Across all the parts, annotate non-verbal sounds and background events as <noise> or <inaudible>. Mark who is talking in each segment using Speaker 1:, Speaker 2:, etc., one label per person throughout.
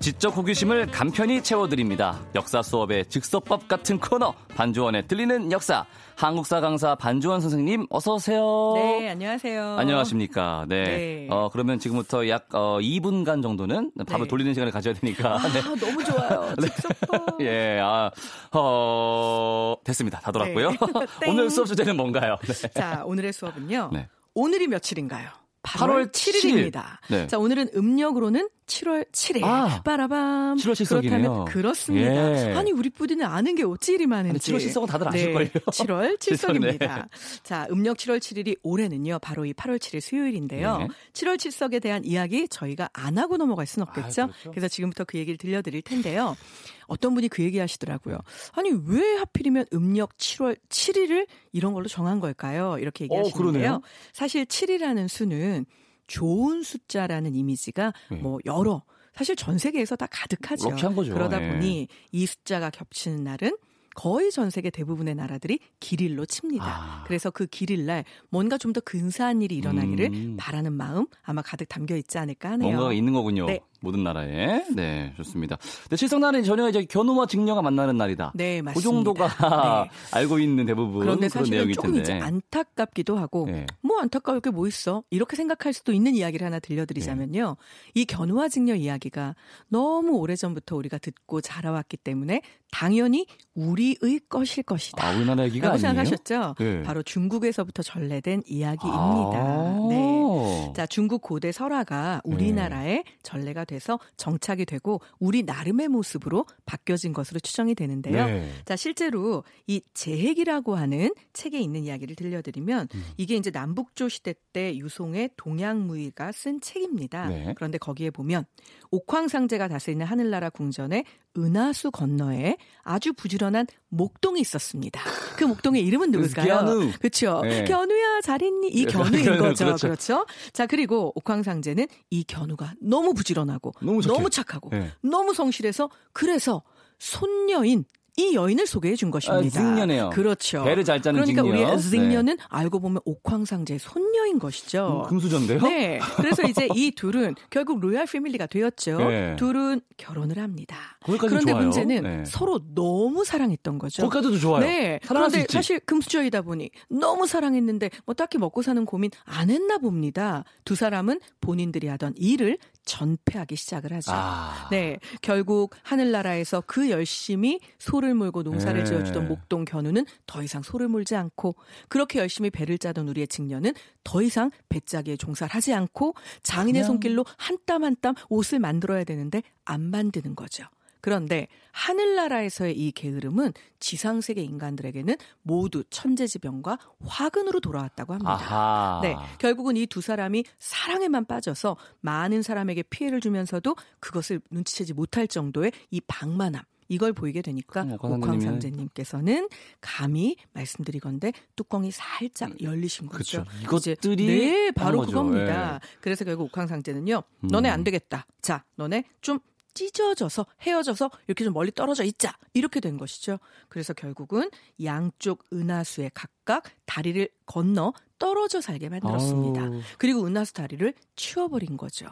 Speaker 1: 지적 호기심을 간편히 채워드립니다. 역사 수업의 즉석법 같은 코너 반주원의 들리는 역사 한국사 강사 반주원 선생님 어서 오세요.
Speaker 2: 네, 안녕하세요.
Speaker 1: 안녕하십니까. 네. 네. 어, 그러면 지금부터 약 어, 2분간 정도는 밥을 네. 돌리는 시간을 가져야 되니까.
Speaker 2: 아,
Speaker 1: 네.
Speaker 2: 너무 좋아요. <laughs> 네. 즉석법.
Speaker 1: 예, 아, 어, 됐습니다. 다 돌았고요. 네. <laughs> 오늘 수업 주제는 뭔가요?
Speaker 2: 네. 자, 오늘의 수업은요. 오늘이 며칠인가요? 8월 7일입니다. 네. 자, 오늘은 음력으로는 7월 7일. 아, 빠라밤.
Speaker 1: 7월 실석이네요.
Speaker 2: 그렇다면 그렇습니다.
Speaker 1: 예.
Speaker 2: 아니 우리 뿌디는 아는 게 어찌 이리 많은지.
Speaker 1: 7월 실석은 다들 아실걸요. 네,
Speaker 2: 7월 <laughs> 칠석입니다. <laughs> 자, 음력 7월 7일이 올해는요. 바로 이 8월 7일 수요일인데요. 네. 7월 칠석에 대한 이야기 저희가 안 하고 넘어갈 수는 없겠죠. 아, 그렇죠. 그래서 지금부터 그 얘기를 들려드릴 텐데요. 어떤 분이 그 얘기 하시더라고요. 아니 왜 하필이면 음력 7월 7일을 이런 걸로 정한 걸까요? 이렇게 어, 얘기하시는데요. 어, 사실 7이라는 수는 좋은 숫자라는 이미지가 네. 뭐 여러 사실 전 세계에서 다 가득하죠. 그러다 네. 보니 이 숫자가 겹치는 날은 거의 전 세계 대부분의 나라들이 길일로 칩니다. 아. 그래서 그 길일날 뭔가 좀 더 근사한 일이 일어나기를 음. 바라는 마음 아마 가득 담겨 있지 않을까 하네요.
Speaker 1: 뭔가 있는 거군요. 네. 모든 나라에. 네, 좋습니다. 네, 칠성날은 전혀 이제 견우와 직녀가 만나는 날이다.
Speaker 2: 네, 맞습니다.
Speaker 1: 그 정도가 네. <laughs> 알고 있는 대부분
Speaker 2: 그런데
Speaker 1: 그런 내용이
Speaker 2: 조금
Speaker 1: 텐데.
Speaker 2: 이제 안타깝기도 하고 네. 뭐 안타까울 게 뭐 있어? 이렇게 생각할 수도 있는 이야기를 하나 들려드리자면요. 네. 이 견우와 직녀 이야기가 너무 오래전부터 우리가 듣고 자라왔기 때문에 당연히 우리의 것일 것이다.
Speaker 1: 아, 우리나라 얘기가 라고?
Speaker 2: 생각하셨죠? 네. 바로 중국에서부터 전래된 이야기입니다. 아~ 네. 자, 중국 고대 설화가 우리나라에 네. 전래가 돼서 정착이 되고 우리 나름의 모습으로 바뀌어진 것으로 추정이 되는데요. 네. 자, 실제로 이 재핵이라고 하는 책에 있는 이야기를 들려드리면 음. 이게 이제 남북조 시대 때 유송의 동양무의가 쓴 책입니다. 네. 그런데 거기에 보면 옥황상제가 다스리는 하늘나라 궁전에 은하수 건너에 아주 부지런한 목동이 있었습니다. 그 목동의 이름은 누굴까요?
Speaker 1: 견우.
Speaker 2: 그렇죠. 네. 견우야 잘 있니? 이 네. 견우인 <laughs> 거죠. 그렇죠. 그렇죠. 자 그리고 옥황상제는 이 견우가 너무 부지런하고 너무, 너무 착하고 네. 너무 성실해서 그래서 손녀인 이 여인을 소개해 준 것입니다.
Speaker 1: 아, 징녀네요.
Speaker 2: 그렇죠.
Speaker 1: 배를 잘 짜는
Speaker 2: 그러니까. 우리 징녀는 네. 알고 보면 옥황상제의 손녀인 것이죠.
Speaker 1: 음, 금수저인데요?
Speaker 2: 네. 그래서 이제 <laughs> 이 둘은 결국 로얄 패밀리가 되었죠. 네. 둘은 결혼을 합니다. 그런데
Speaker 1: 좋아요.
Speaker 2: 문제는
Speaker 1: 네.
Speaker 2: 서로 너무 사랑했던 거죠.
Speaker 1: 거기까지도 좋아요.
Speaker 2: 네. 그런데 사실 금수저이다 보니 너무 사랑했는데 뭐 딱히 먹고 사는 고민 안 했나 봅니다. 두 사람은 본인들이 하던 일을 전폐하기 시작을 하죠. 아. 네. 결국 하늘나라에서 그 열심히 소를 몰고 농사를 네. 지어주던 목동 견우는 더 이상 소를 몰지 않고 그렇게 열심히 배를 짜던 우리의 직녀는 더 이상 배짜기에 종사를 하지 않고 장인의 그냥... 손길로 한 땀 한 땀 옷을 만들어야 되는데 안 만드는 거죠. 그런데 하늘나라에서의 이 게으름은 지상세계 인간들에게는 모두 천재지변과 화근으로 돌아왔다고 합니다.
Speaker 1: 아하.
Speaker 2: 네, 결국은 이 두 사람이 사랑에만 빠져서 많은 사람에게 피해를 주면서도 그것을 눈치채지 못할 정도의 이 방만함. 이걸 보이게 되니까 옥황상제님께서는 감히 말씀드리건데 뚜껑이 살짝 열리신 거죠.
Speaker 1: 그렇죠. 이것들이 네,
Speaker 2: 바로 그겁니다. 네. 그래서 결국 옥황상제는요. 음. 너네 안 되겠다. 자, 너네 좀 찢어져서 헤어져서 이렇게 좀 멀리 떨어져 있자 이렇게 된 것이죠. 그래서 결국은 양쪽 은하수에 각각 다리를 건너 떨어져 살게 만들었습니다. 아우. 그리고 은하수 다리를 치워버린 거죠.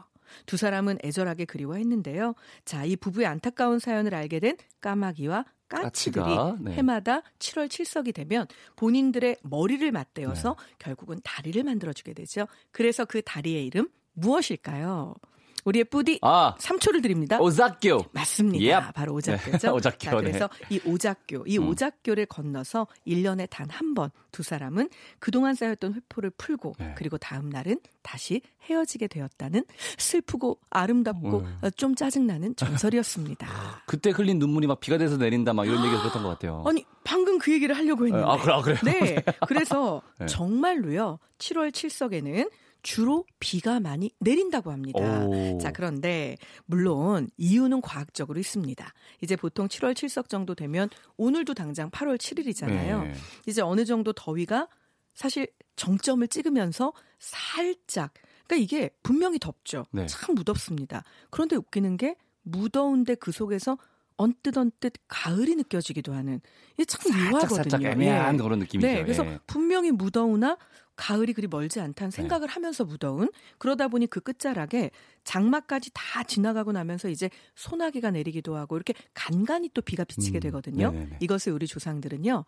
Speaker 2: 두 사람은 애절하게 그리워했는데요. 자, 이 부부의 안타까운 사연을 알게 된 까마귀와 까치들이 네. 해마다 7월 7석이 되면 본인들의 머리를 맞대어서 네. 결국은 다리를 만들어주게 되죠. 그래서 그 다리의 이름 무엇일까요? 우리의 뿌디 아, 3초를 드립니다.
Speaker 1: 오작교.
Speaker 2: 맞습니다. Yep. 바로 오작교죠. 네. <laughs>
Speaker 1: 오작교.
Speaker 2: 자, 그래서 네. 이 오작교, 이 음. 오작교를 건너서 1년에 단 한 번 두 사람은 그동안 쌓였던 회포를 풀고 네. 그리고 다음 날은 다시 헤어지게 되었다는 슬프고 아름답고 음. 좀 짜증나는 전설이었습니다. <laughs>
Speaker 1: 그때 흘린 눈물이 막 비가 돼서 내린다 막 이런 얘기가 들었던 것 같아요. <gasps>
Speaker 2: 아니 방금 그 얘기를 하려고 했는데.
Speaker 1: 아, 그래, 아, 그래요?
Speaker 2: 네. <laughs> 그래서 네. 정말로요. 7월 7석에는 주로 비가 많이 내린다고 합니다. 오. 자, 그런데 물론 이유는 과학적으로 있습니다. 이제 보통 7월 7석 정도 되면 오늘도 당장 8월 7일이잖아요. 네. 이제 어느 정도 더위가 사실 정점을 찍으면서 살짝 그러니까 이게 분명히 덥죠. 네. 참 무덥습니다. 그런데 웃기는 게 무더운데 그 속에서 언뜻 언뜻 가을이 느껴지기도 하는 이게 참 묘하거든요.
Speaker 1: 살짝 애매한
Speaker 2: 예.
Speaker 1: 그런 느낌이죠.
Speaker 2: 네, 그래서
Speaker 1: 예.
Speaker 2: 분명히 무더우나 가을이 그리 멀지 않다는 생각을 하면서 무더운 그러다 보니 그 끝자락에 장마까지 다 지나가고 나면서 이제 소나기가 내리기도 하고 이렇게 간간히 또 비가 비치게
Speaker 1: 음,
Speaker 2: 되거든요.
Speaker 1: 네네네.
Speaker 2: 이것을 우리 조상들은요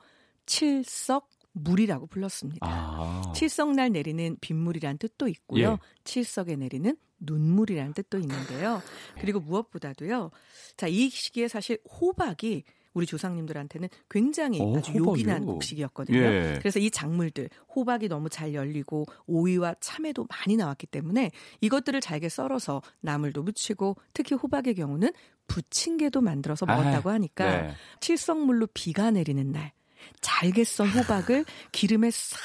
Speaker 2: 칠석 물이라고 불렀습니다.
Speaker 1: 아.
Speaker 2: 칠석날 내리는 빗물이란 뜻도 있고요.
Speaker 1: 예.
Speaker 2: 칠석에 내리는 눈물이라는 뜻도 있는데요. 그리고 무엇보다도요. 자, 이 시기에 사실 호박이 우리 조상님들한테는 굉장히
Speaker 1: 오,
Speaker 2: 아주
Speaker 1: 호박이요?
Speaker 2: 요긴한 곡식이었거든요.
Speaker 1: 예.
Speaker 2: 그래서 이 작물들 호박이 너무 잘 열리고 오이와 참외도 많이 나왔기 때문에 이것들을 잘게 썰어서 나물도 무치고 특히 호박의 경우는 부침개도 만들어서 먹었다고
Speaker 1: 아,
Speaker 2: 하니까
Speaker 1: 네.
Speaker 2: 칠성물로 비가 내리는 날 잘게 썬 호박을 기름에 싹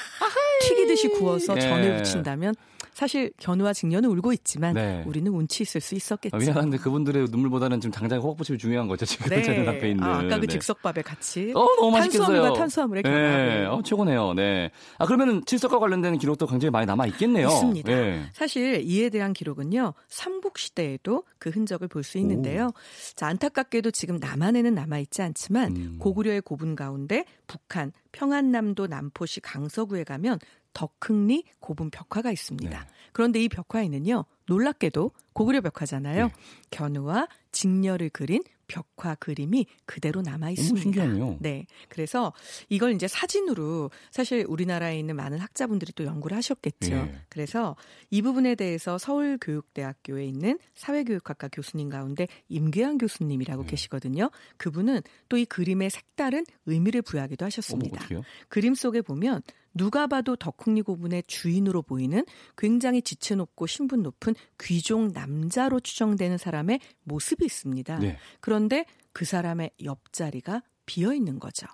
Speaker 2: 튀기듯이 구워서
Speaker 1: 네.
Speaker 2: 전을 부친다면 사실 견우와 직녀는 울고 있지만
Speaker 1: 네.
Speaker 2: 우리는 운치 있을 수 있었겠죠.
Speaker 1: 아, 미안한데 그분들의 눈물보다는 지금 당장 호박부침이 중요한 거죠. 지금
Speaker 2: 네.
Speaker 1: 제 눈앞에 있는.
Speaker 2: 아, 아까 그
Speaker 1: 네.
Speaker 2: 즉석밥에 같이
Speaker 1: 어, 너무 맛있겠어요.
Speaker 2: 탄수화물과 탄수화물의
Speaker 1: 네,
Speaker 2: 결합.
Speaker 1: 어, 최고네요. 네. 아, 그러면은 칠석과 관련된 기록도 굉장히 많이 남아 있겠네요.
Speaker 2: 있습니다.
Speaker 1: 예.
Speaker 2: 사실 이에 대한 기록은요 삼국 시대에도 그 흔적을 볼 수 있는데요. 자 안타깝게도 지금 남한에는 남아 있지 않지만
Speaker 1: 음.
Speaker 2: 고구려의 고분 가운데 북한 평안남도 남포시 강서구에 가면 덕흥리 고분 벽화가 있습니다.
Speaker 1: 네.
Speaker 2: 그런데 이 벽화에는요 놀랍게도 고구려 벽화잖아요.
Speaker 1: 네.
Speaker 2: 견우와 직녀를 그린 벽화 그림이 그대로 남아 있습니다.
Speaker 1: 신기하네요.
Speaker 2: 네. 그래서 이걸 이제 사진으로 사실 우리나라에 있는 많은 학자분들이 또 연구를 하셨겠죠.
Speaker 1: 예.
Speaker 2: 그래서 이 부분에 대해서 서울교육대학교에 있는 사회교육학과 교수님 가운데 임계환 교수님이라고
Speaker 1: 네.
Speaker 2: 계시거든요. 그분은 또 이 그림에 색다른 의미를 부여하기도
Speaker 1: 어머,
Speaker 2: 하셨습니다.
Speaker 1: 어떻게요?
Speaker 2: 그림 속에 보면 누가 봐도 덕흥리 고분의 주인으로 보이는 굉장히 지체 높고 신분 높은 귀족 남자로 추정되는 사람의 모습이 있습니다.
Speaker 1: 네.
Speaker 2: 그런데 그 사람의 옆자리가 비어 있는 거죠.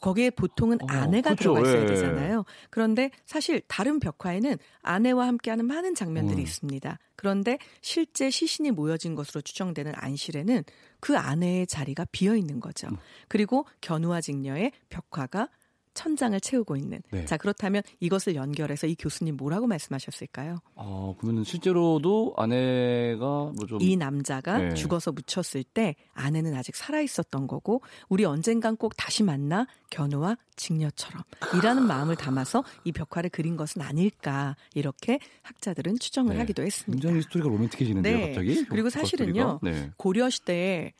Speaker 2: 거기에 보통은
Speaker 1: 어,
Speaker 2: 아내가
Speaker 1: 그렇죠.
Speaker 2: 들어가 있어야
Speaker 1: 예.
Speaker 2: 되잖아요. 그런데 사실 다른 벽화에는 아내와 함께하는 많은 장면들이
Speaker 1: 음.
Speaker 2: 있습니다. 그런데 실제 시신이 모여진 것으로 추정되는 안실에는 그 아내의 자리가 비어 있는 거죠.
Speaker 1: 음.
Speaker 2: 그리고 견우와 직녀의 벽화가 천장을 채우고 있는.
Speaker 1: 네.
Speaker 2: 자 그렇다면 이것을 연결해서 이 교수님 뭐라고 말씀하셨을까요?
Speaker 1: 아, 그러면은 실제로도 아내가 뭐 좀.
Speaker 2: 이 남자가
Speaker 1: 네.
Speaker 2: 죽어서 묻혔을 때 아내는 아직 살아 있었던 거고 우리 언젠간 꼭 다시 만나 견우와 직녀처럼 이라는 마음을 담아서 이 벽화를 그린 것은 아닐까 이렇게 학자들은 추정을
Speaker 1: 네.
Speaker 2: 하기도 했습니다.
Speaker 1: 굉장히 스토리가 로맨틱해지는데요,
Speaker 2: 네.
Speaker 1: 갑자기.
Speaker 2: 그리고
Speaker 1: 그
Speaker 2: 사실은요.
Speaker 1: 네.
Speaker 2: 고려 시대에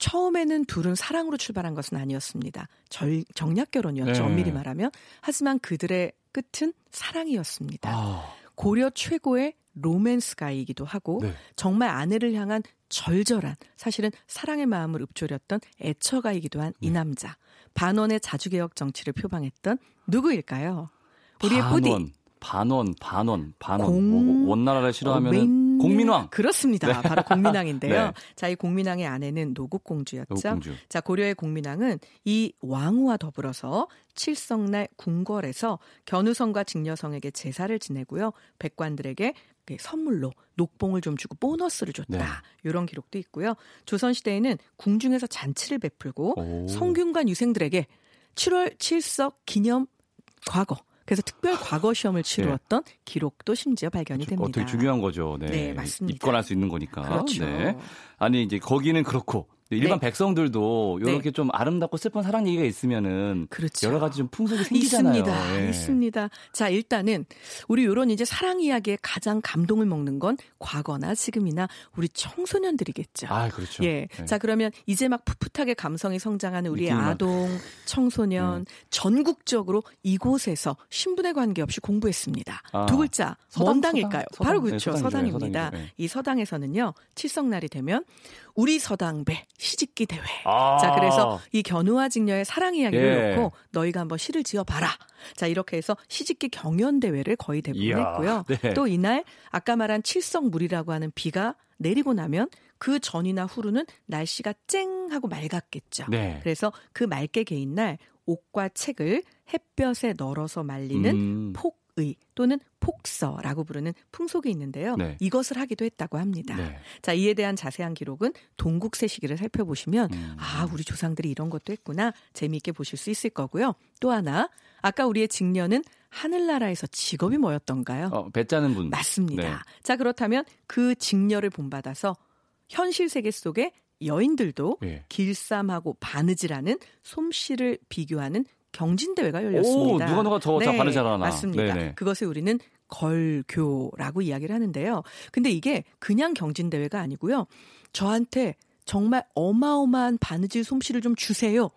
Speaker 2: 처음에는 둘은 사랑으로 출발한 것은 아니었습니다. 절, 정략 결혼이었죠.
Speaker 1: 네.
Speaker 2: 엄밀히 말하면. 하지만 그들의 끝은 사랑이었습니다.
Speaker 1: 아,
Speaker 2: 고려 최고의 로맨스가이기도 하고
Speaker 1: 네.
Speaker 2: 정말 아내를 향한 절절한 사실은 사랑의 마음을 읊조렸던 애처가이기도 한이
Speaker 1: 네.
Speaker 2: 남자 반원의 자주개혁 정치를 표방했던 누구일까요? 우리의 뿌디
Speaker 1: 반원, 반원, 반원, 반원.
Speaker 2: 공-
Speaker 1: 뭐, 원나라를 싫어하면 공민왕.
Speaker 2: 그렇습니다. 바로 공민왕인데요. <laughs>
Speaker 1: 네.
Speaker 2: 자, 이 공민왕의 아내는 노국공주였죠.
Speaker 1: 노국공주.
Speaker 2: 자, 고려의 공민왕은 이 왕후와 더불어서 칠성날 궁궐에서 견우성과 직녀성에게 제사를 지내고요. 백관들에게 그 선물로 녹봉을 좀 주고 보너스를 줬다.
Speaker 1: 네.
Speaker 2: 이런 기록도 있고요. 조선 시대에는 궁중에서 잔치를 베풀고
Speaker 1: 오.
Speaker 2: 성균관 유생들에게 7월 칠석 기념 과거 그래서 특별 과거 시험을 치루었던 기록도 심지어 발견이 됩니다.
Speaker 1: 어, 되게 중요한 거죠. 네.
Speaker 2: 네, 맞습니다.
Speaker 1: 입건할 수 있는 거니까.
Speaker 2: 그렇죠.
Speaker 1: 네. 아니 이제 거기는 그렇고 일반
Speaker 2: 네.
Speaker 1: 백성들도 이렇게 좀 아름답고 슬픈 사랑 얘기가 있으면은
Speaker 2: 그렇죠.
Speaker 1: 여러 가지 좀 풍속이 생기잖아요.
Speaker 2: 있습니다.
Speaker 1: 예.
Speaker 2: 있습니다. 자, 일단은 우리 요런 이제 사랑 이야기에 가장 감동을 먹는 건 과거나 지금이나 우리 청소년들이겠죠.
Speaker 1: 아, 그렇죠.
Speaker 2: 예.
Speaker 1: 네.
Speaker 2: 자, 그러면 이제 막 풋풋하게 감성이 성장하는 우리. 아동, 청소년,
Speaker 1: 네.
Speaker 2: 전국적으로 이곳에서 신분에 관계없이 공부했습니다.
Speaker 1: 아,
Speaker 2: 두 글자,
Speaker 1: 서당,
Speaker 2: 뭔 당일까요?
Speaker 1: 서당,
Speaker 2: 바로
Speaker 1: 서당. 네,
Speaker 2: 그렇죠.
Speaker 1: 서당이죠.
Speaker 2: 서당입니다.
Speaker 1: 서당이죠. 네.
Speaker 2: 이 서당에서는요, 칠성날이 되면 우리 서당배 시집기 대회.
Speaker 1: 아.
Speaker 2: 자, 그래서 이 견우와 직녀의 사랑 이야기를
Speaker 1: 예.
Speaker 2: 놓고 너희가 한번 시를 지어 봐라. 자, 이렇게 해서 시집기 경연 대회를 거의 대부분
Speaker 1: 이야,
Speaker 2: 했고요.
Speaker 1: 네.
Speaker 2: 또 이날 아까 말한 칠성물이라고 하는 비가 내리고 나면 그 전이나 후로는 날씨가 쨍 하고 맑았겠죠.
Speaker 1: 네.
Speaker 2: 그래서 그 맑게 개인 날 옷과 책을 햇볕에 널어서 말리는
Speaker 1: 음.
Speaker 2: 폭 의 또는 폭서라고 부르는 풍속이 있는데요.
Speaker 1: 네.
Speaker 2: 이것을 하기도 했다고 합니다.
Speaker 1: 네.
Speaker 2: 자, 이에 대한 자세한 기록은 동국세 시기를 살펴보시면
Speaker 1: 음.
Speaker 2: 아, 우리 조상들이 이런 것도 했구나. 재미있게 보실 수 있을 거고요. 또 하나, 아까 우리의 직녀는 하늘나라에서 직업이 뭐였던가요?
Speaker 1: 어, 배 짜는 분.
Speaker 2: 맞습니다.
Speaker 1: 네.
Speaker 2: 자, 그렇다면 그 직녀를 본받아서 현실 세계 속에 여인들도 예. 길쌈하고 바느질하는 솜씨를 비교하는 경진대회가 열렸습니다.
Speaker 1: 오, 누가 누가 더 네, 바느질 잘하나.
Speaker 2: 맞습니다. 네네. 그것을 우리는 걸교라고 이야기를 하는데요. 근데 이게 그냥 경진대회가 아니고요. 저한테 정말 어마어마한 바느질 솜씨를 좀 주세요.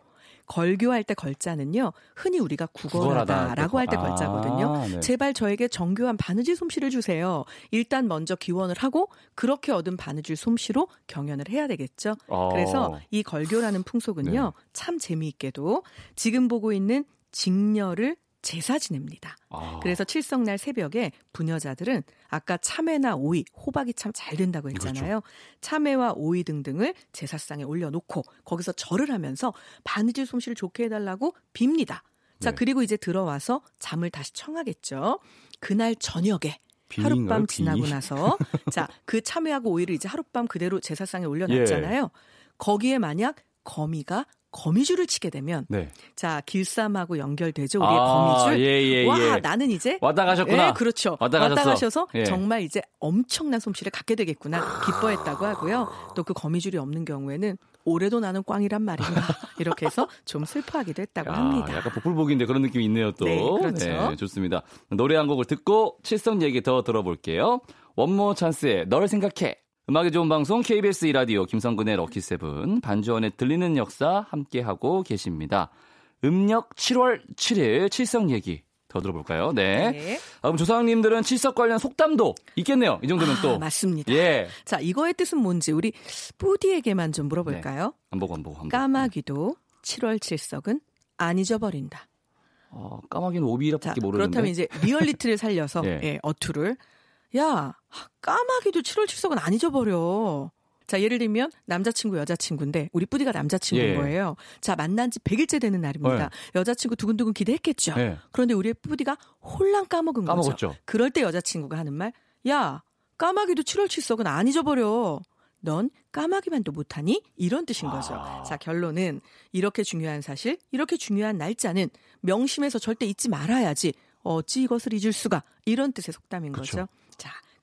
Speaker 2: 걸교할 때 걸자는요. 흔히 우리가 구걸하다라고 할 때 걸자거든요. 아, 네. 제발 저에게 정교한 바느질 솜씨를 주세요. 일단 먼저 기원을 하고 그렇게 얻은 바느질 솜씨로 경연을 해야 되겠죠. 아. 그래서 이 걸교라는 풍속은요. 네. 참 재미있게도 지금 보고 있는 직녀를 제사 지냅니다. 아. 그래서 칠성날 새벽에 부녀자들은 아까 참외나 오이, 호박이 참 잘 된다고 했잖아요. 그렇죠. 참외와 오이 등등을 제사상에 올려놓고 거기서 절을 하면서 바느질 솜씨를 좋게 해달라고 빕니다. 자 네. 그리고 이제 들어와서 잠을 다시 청하겠죠. 그날 저녁에 하룻밤 지나고 나서 <laughs> 자 그 참외하고 오이를 이제 하룻밤 그대로 제사상에 올려놨잖아요. 예. 거기에 만약 거미가 거미줄을 치게 되면 네. 자 길쌈하고 연결되죠 우리의 아, 거미줄 예, 예, 와 예. 나는 이제
Speaker 1: 왔다 가셨구나
Speaker 2: 예, 그렇죠 왔다, 왔다 가셔서 예. 정말 이제 엄청난 솜씨를 갖게 되겠구나 기뻐했다고 하고요 또 그 거미줄이 없는 경우에는 올해도 나는 꽝이란 말인가 <laughs> 이렇게 해서 좀 슬퍼하기도 했다고 야, 합니다.
Speaker 1: 약간 복불복인데 그런 느낌이 있네요 또.
Speaker 2: 네, 그렇죠. 네,
Speaker 1: 좋습니다. 노래 한 곡을 듣고 칠성 얘기 더 들어볼게요. 원모 찬스의 널 생각해. 음악이 좋은 방송 KBS 이라디오 김성근의 럭키세븐 반주원에 들리는 역사 함께하고 계십니다. 음력 7월 7일 칠성 얘기 더 들어볼까요? 네. 네. 아, 그럼 조상님들은 칠석 관련 속담도 있겠네요. 이 정도면
Speaker 2: 아,
Speaker 1: 또.
Speaker 2: 맞습니다.
Speaker 1: 예.
Speaker 2: 자, 이거의 뜻은 뭔지 우리 뿌디에게만 좀 물어볼까요? 네.
Speaker 1: 안 보고 안 보고 한
Speaker 2: 까마귀도 7월 칠석은 안 잊어버린다.
Speaker 1: 어, 까마귀는 오비이락밖에 모르는데.
Speaker 2: 그렇다면 이제 리얼리티를 살려서 <laughs> 예. 예, 어투를 야, 까마귀도 7월 칠석은 안 잊어버려. 자, 예를 들면 남자친구 여자친구인데 우리 뿌디가 남자친구인 예. 거예요. 자, 만난 지 100일째 되는 날입니다. 예. 여자친구 두근두근 기대했겠죠. 예. 그런데 우리 뿌디가 홀랑 까먹은
Speaker 1: 까먹었죠.
Speaker 2: 거죠. 그럴 때 여자친구가 하는 말, 야, 까마귀도 7월 칠석은 안 잊어버려. 넌 까마귀만도 못하니? 이런 뜻인 거죠. 아. 자, 결론은 이렇게 중요한 사실, 이렇게 중요한 날짜는 명심해서 절대 잊지 말아야지. 어찌 이것을 잊을 수가? 이런 뜻의 속담인 그렇죠. 거죠.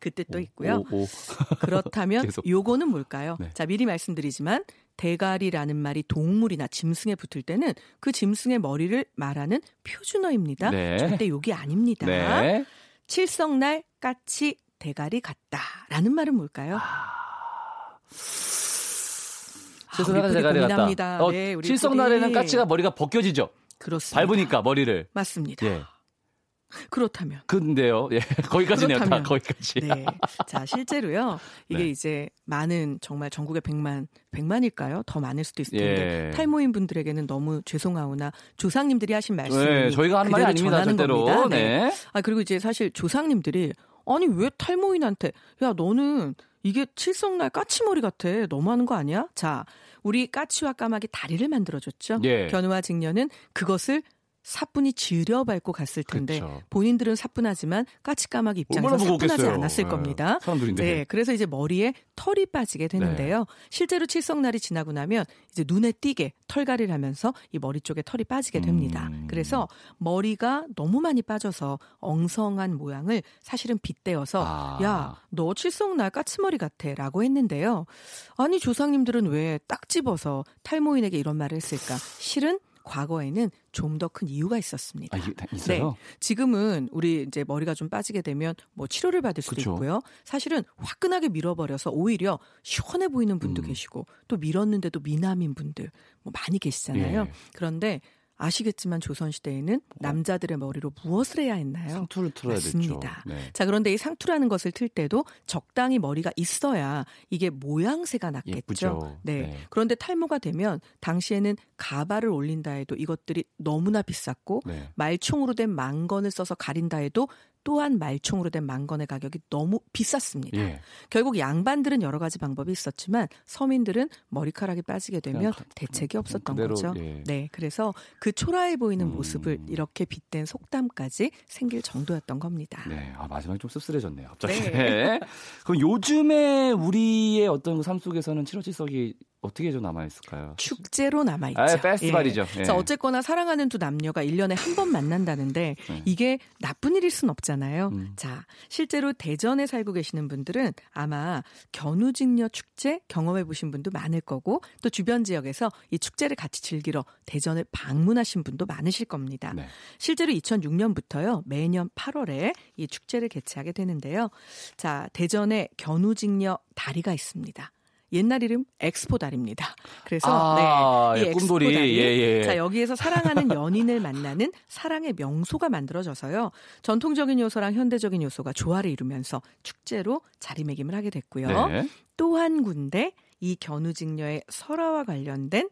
Speaker 2: 자, 그때 또 있고요. 오, 오. <laughs> 그렇다면 요거는 뭘까요? 네. 자, 미리 말씀드리지만 대가리라는 말이 동물이나 짐승에 붙을 때는 그 짐승의 머리를 말하는 표준어입니다. 네. 절대 욕이 아닙니다. 네. 칠성날 까치 대가리 같다라는 말은 뭘까요? 아...
Speaker 1: 칠성날 아, 대가리 같다. 어, 네, 칠성날에는 까치가 머리가 벗겨지죠.
Speaker 2: 그렇습니다.
Speaker 1: 밟으니까 머리를.
Speaker 2: 맞습니다. 예. 그렇다면.
Speaker 1: 근데요. 예. 거기까지네요. 다 거기까지.
Speaker 2: 네. 자, 실제로요. 이게 네. 이제 많은 정말 전국에 100만 100만일까요? 더 많을 수도 있을 텐데 예. 탈모인 분들에게는 너무 죄송하오나 조상님들이 하신 말씀이 네,
Speaker 1: 저희가 하는 말이 아닙니다. 절대로. 겁니다. 네.
Speaker 2: 네. 아, 그리고 이제 사실 조상님들이 아니 왜 탈모인한테 야, 너는 이게 칠성날 까치머리 같아. 너무 하는 거 아니야? 자, 우리 까치와 까마귀 다리를 만들어줬죠. 예. 견우와 직녀는 그것을 사뿐히 지려밟고 갔을 텐데 그쵸. 본인들은 사뿐하지만 까치까마귀 입장에서 사뿐하지 않았을 네. 겁니다.
Speaker 1: 사람들인데.
Speaker 2: 네, 그래서 이제 머리에 털이 빠지게 되는데요. 네. 실제로 칠성날이 지나고 나면 이제 눈에 띄게 털갈이를 하면서 이 머리 쪽에 털이 빠지게 됩니다. 음. 그래서 머리가 너무 많이 빠져서 엉성한 모양을 사실은 빗대어서 아. 야, 너 칠성날 까치머리 같아라고 했는데요. 아니 조상님들은 왜 딱 집어서 탈모인에게 이런 말을 했을까? 실은 과거에는 좀 더 큰 이유가 있었습니다. 아,
Speaker 1: 있어요?
Speaker 2: 네. 지금은 우리 이제 머리가 좀 빠지게 되면 뭐 치료를 받을 수도 그쵸. 있고요. 사실은 화끈하게 밀어버려서 오히려 시원해 보이는 분도 음. 계시고 또 밀었는데도 미남인 분들 뭐 많이 계시잖아요. 예. 그런데 아시겠지만 조선시대에는 어. 남자들의 머리로 무엇을 해야 했나요?
Speaker 1: 상투를 틀어야
Speaker 2: 맞습니다. 네. 자, 그런데 이 상투라는 것을 틀 때도 적당히 머리가 있어야 이게 모양새가 났겠죠. 네. 네. 그런데 탈모가 되면 당시에는 가발을 올린다 해도 이것들이 너무나 비쌌고 네. 말총으로 된 망건을 써서 가린다 해도 또한 말총으로 된 망건의 가격이 너무 비쌌습니다. 예. 결국 양반들은 여러 가지 방법이 있었지만 서민들은 머리카락이 빠지게 되면 대책이 없었던 그대로, 거죠. 예. 네, 그래서 그 초라해 보이는 음. 모습을 이렇게 빗댄 속담까지 생길 정도였던 겁니다.
Speaker 1: 네, 아, 마지막에 좀 씁쓸해졌네요. 갑자기. 네. <laughs> 그럼 요즘에 우리의 어떤 삶 속에서는 7월7석이 어떻게 좀 남아 있을까요?
Speaker 2: 축제로 남아 있죠.
Speaker 1: 아, 페스티벌이죠. 예.
Speaker 2: 자, 어쨌거나 사랑하는 두 남녀가 1년에 한 번 만난다는데
Speaker 1: 네.
Speaker 2: 이게 나쁜 일일 순 없잖아요.
Speaker 1: 음.
Speaker 2: 자, 실제로 대전에 살고 계시는 분들은 아마 견우직녀 축제 경험해 보신 분도 많을 거고 또 주변 지역에서 이 축제를 같이 즐기러 대전을 방문하신 분도 많으실 겁니다.
Speaker 1: 네.
Speaker 2: 실제로 2006년부터요. 매년 8월에 이 축제를 개최하게 되는데요. 자, 대전에 견우직녀 다리가 있습니다. 옛날 이름 엑스포 다리입니다. 그래서
Speaker 1: 아,
Speaker 2: 네, 이
Speaker 1: 예,
Speaker 2: 엑스포
Speaker 1: 꿈돌이. 예, 예.
Speaker 2: 자 여기에서 사랑하는 연인을 만나는 사랑의 명소가 만들어져서요. 전통적인 요소랑 현대적인 요소가 조화를 이루면서 축제로 자리매김을 하게 됐고요.
Speaker 1: 네.
Speaker 2: 또한 군데 이 견우직녀의 설화와 관련된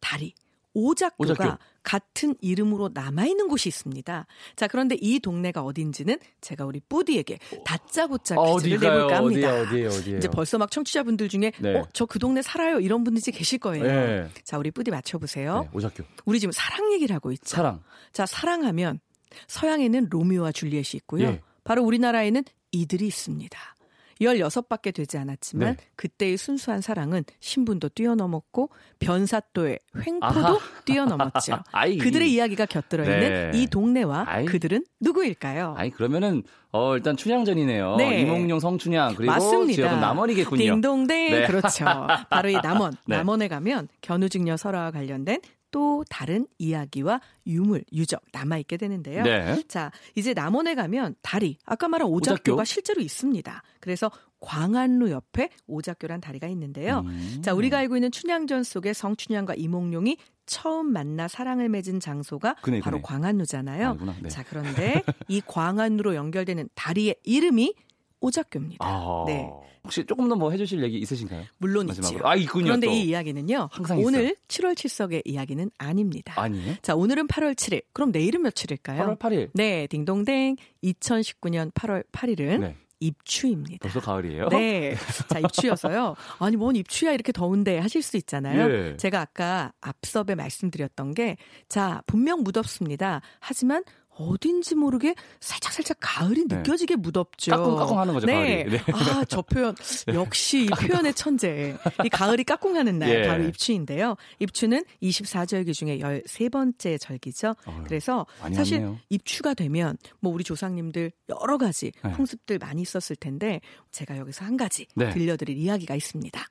Speaker 2: 다리 오작교가
Speaker 1: 오작교.
Speaker 2: 같은 이름으로 남아있는 곳이 있습니다. 자, 그런데 이 동네가 어딘지는 제가 우리 뿌디에게 다짜고짜
Speaker 1: 어,
Speaker 2: 퀴즈를
Speaker 1: 어디가요?
Speaker 2: 내볼까 합니다.
Speaker 1: 어디에요? 어디에요? 어디에요?
Speaker 2: 이제 벌써 막 청취자분들 중에
Speaker 1: 네.
Speaker 2: 어, 저 그 동네 살아요 이런 분들이 계실 거예요.
Speaker 1: 네.
Speaker 2: 자, 우리 뿌디 맞춰보세요.
Speaker 1: 네, 오작교.
Speaker 2: 우리 지금 사랑 얘기를 하고 있죠.
Speaker 1: 사랑.
Speaker 2: 자, 사랑하면 서양에는 로미오와 줄리엣이 있고요.
Speaker 1: 예.
Speaker 2: 바로 우리나라에는 이들이 있습니다. 16밖에 되지 않았지만
Speaker 1: 네.
Speaker 2: 그때의 순수한 사랑은 신분도 뛰어넘었고 변사또의 횡포도
Speaker 1: 아하.
Speaker 2: 뛰어넘었죠. <laughs>
Speaker 1: 아이.
Speaker 2: 그들의 이야기가 곁들어 있는
Speaker 1: 네.
Speaker 2: 이 동네와
Speaker 1: 아이.
Speaker 2: 그들은 누구일까요?
Speaker 1: 아니 그러면은 어 일단 춘향전이네요.
Speaker 2: 네.
Speaker 1: 이몽룡 성춘향 그리고
Speaker 2: 맞습니다.
Speaker 1: 지역은 남원이겠군요.
Speaker 2: 딩동댕
Speaker 1: 네.
Speaker 2: 그렇죠. 바로 이 남원. <laughs>
Speaker 1: 네.
Speaker 2: 남원에 가면 견우직녀 설화와 관련된 또 다른 이야기와 유물, 유적 남아 있게 되는데요.
Speaker 1: 네.
Speaker 2: 자, 이제 남원에 가면 다리, 아까 말한
Speaker 1: 오작교?
Speaker 2: 오작교가 실제로 있습니다. 그래서 광안루 옆에 오작교란 다리가 있는데요.
Speaker 1: 음.
Speaker 2: 자, 우리가 알고 있는 춘향전 속에 성춘향과 이몽룡이 처음 만나 사랑을 맺은 장소가
Speaker 1: 그네,
Speaker 2: 바로
Speaker 1: 그네.
Speaker 2: 광안루잖아요.
Speaker 1: 네.
Speaker 2: 자, 그런데 이 광안루로 연결되는 다리의 이름이 오작교입니다.
Speaker 1: 아,
Speaker 2: 네.
Speaker 1: 혹시 조금 더 뭐 해주실 얘기 있으신가요?
Speaker 2: 물론
Speaker 1: 마지막으로.
Speaker 2: 있지요.
Speaker 1: 아 있군요.
Speaker 2: 그런데
Speaker 1: 또.
Speaker 2: 이 이야기는요.
Speaker 1: 항상
Speaker 2: 오늘 7월 7석의 이야기는 아닙니다.
Speaker 1: 아니에요?
Speaker 2: 자, 오늘은 8월 7일. 그럼 내일은 며칠일까요?
Speaker 1: 8월 8일.
Speaker 2: 네, 딩동댕 2019년 8월 8일은
Speaker 1: 네.
Speaker 2: 입추입니다.
Speaker 1: 벌써 가을이에요?
Speaker 2: 네. 자, 입추여서요. 아니, 뭔 입추야 이렇게 더운데 하실 수 있잖아요.
Speaker 1: 예.
Speaker 2: 제가 아까 앞섭에 말씀드렸던 게 자, 분명 무덥습니다. 하지만 어딘지 모르게 살짝살짝 가을이
Speaker 1: 네.
Speaker 2: 느껴지게 무덥죠.
Speaker 1: 까꿍까꿍 하는 거죠,
Speaker 2: 네.
Speaker 1: 가을이. 네.
Speaker 2: 아, 저 표현 역시 이 표현의 천재. 이 가을이 까꿍 하는 날
Speaker 1: 예.
Speaker 2: 바로 입추인데요. 입추는 24절기 중에 13번째 절기죠.
Speaker 1: 어휴,
Speaker 2: 그래서 사실
Speaker 1: 왔네요.
Speaker 2: 입추가 되면 뭐 우리 조상님들 여러 가지
Speaker 1: 네.
Speaker 2: 풍습들 많이 있었을 텐데 제가 여기서 한 가지
Speaker 1: 네.
Speaker 2: 들려드릴 이야기가 있습니다.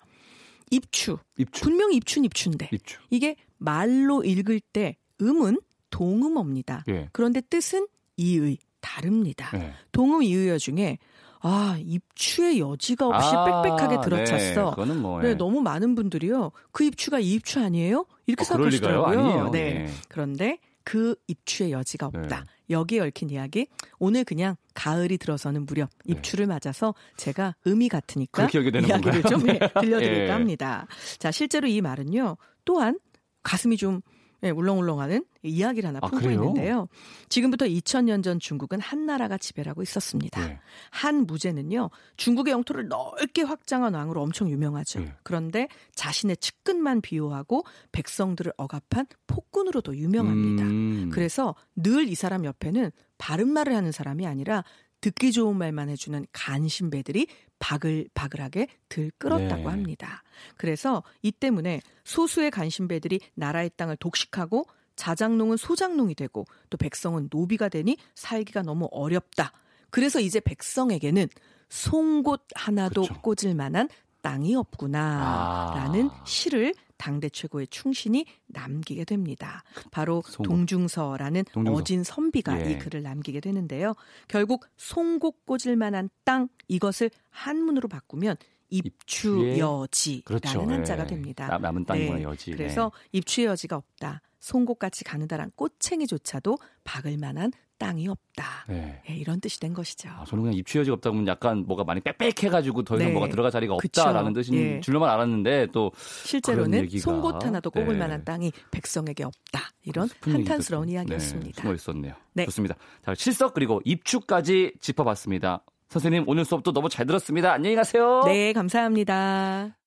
Speaker 2: 입추.
Speaker 1: 입추.
Speaker 2: 분명히 입추는 입추인데
Speaker 1: 입추.
Speaker 2: 이게 말로 읽을 때 음은 동음어입니다.
Speaker 1: 예.
Speaker 2: 그런데 뜻은 이의 다릅니다.
Speaker 1: 네.
Speaker 2: 동음 이의어 중에 아 입추의 여지가 없이
Speaker 1: 아,
Speaker 2: 빽빽하게
Speaker 1: 네.
Speaker 2: 들어찼어.
Speaker 1: 그거는 뭐.
Speaker 2: 네,
Speaker 1: 예.
Speaker 2: 너무 많은 분들이요. 그 입추가 이 입추 아니에요? 이렇게
Speaker 1: 어?
Speaker 2: 생각하시더라고요. 네.
Speaker 1: 네.
Speaker 2: 그런데 그 입추의 여지가 없다.
Speaker 1: 네.
Speaker 2: 여기에 얽힌 이야기 오늘 그냥 가을이 들어서는 무렵 입추를 맞아서 제가 의미 같으니까
Speaker 1: 네.
Speaker 2: 이야기를
Speaker 1: 건가요?
Speaker 2: 좀 예, <laughs> 들려드릴까
Speaker 1: 예.
Speaker 2: 합니다. 자 실제로 이 말은요 또한 가슴이 좀 예, 울렁울렁하는 이야기를 하나
Speaker 1: 아,
Speaker 2: 품고
Speaker 1: 그래요?
Speaker 2: 있는데요. 지금부터 2000년 전 중국은 한 나라가 지배를 하고 있었습니다.
Speaker 1: 네.
Speaker 2: 한 무제는요 중국의 영토를 넓게 확장한 왕으로 엄청 유명하죠.
Speaker 1: 네.
Speaker 2: 그런데 자신의 측근만 비호하고 백성들을 억압한 폭군으로도 유명합니다.
Speaker 1: 음.
Speaker 2: 그래서 늘 이 사람 옆에는 바른 말을 하는 사람이 아니라 듣기 좋은 말만 해주는 간신배들이 바글바글하게 들끓었다고
Speaker 1: 네.
Speaker 2: 합니다. 그래서 이 때문에 소수의 간신배들이 나라의 땅을 독식하고 자장농은 소장농이 되고 또 백성은 노비가 되니 살기가 너무 어렵다. 그래서 이제 백성에게는 송곳 하나도
Speaker 1: 그렇죠.
Speaker 2: 꽂을 만한 땅이 없구나라는
Speaker 1: 아.
Speaker 2: 시를 당대 최고의 충신이 남기게 됩니다. 바로
Speaker 1: 송곳.
Speaker 2: 동중서라는
Speaker 1: 동중서.
Speaker 2: 어진 선비가
Speaker 1: 예.
Speaker 2: 이 글을 남기게 되는데요. 결국 송곳 꽂을 만한 땅 이것을 한문으로 바꾸면 입추여지라는
Speaker 1: 그렇죠.
Speaker 2: 한자가
Speaker 1: 예.
Speaker 2: 됩니다.
Speaker 1: 남- 남은 땅이구나
Speaker 2: 네.
Speaker 1: 여지.
Speaker 2: 그래서 입추의 여지가 없다. 송곳같이 가느다란 꽃챙이조차도 박을 만한 땅이 없다.
Speaker 1: 네.
Speaker 2: 예, 이런 뜻이 된 것이죠.
Speaker 1: 아, 저는 그냥 입추 여지가 없다 보면 약간 뭐가 많이 빽빽해가지고 더 이상
Speaker 2: 네.
Speaker 1: 뭐가 들어갈 자리가
Speaker 2: 그쵸.
Speaker 1: 없다라는 뜻인
Speaker 2: 예.
Speaker 1: 줄로만 알았는데 또
Speaker 2: 실제로는 송곳 하나도 꼽을
Speaker 1: 네.
Speaker 2: 만한 땅이 백성에게 없다. 이런
Speaker 1: 얘기도
Speaker 2: 한탄스러운
Speaker 1: 좀,
Speaker 2: 이야기였습니다.
Speaker 1: 네, 숨어 있었네요.
Speaker 2: 네.
Speaker 1: 좋습니다. 자, 실석 그리고 입추까지 짚어봤습니다. 선생님 오늘 수업도 너무 잘 들었습니다. 안녕히 가세요.
Speaker 2: 네, 감사합니다.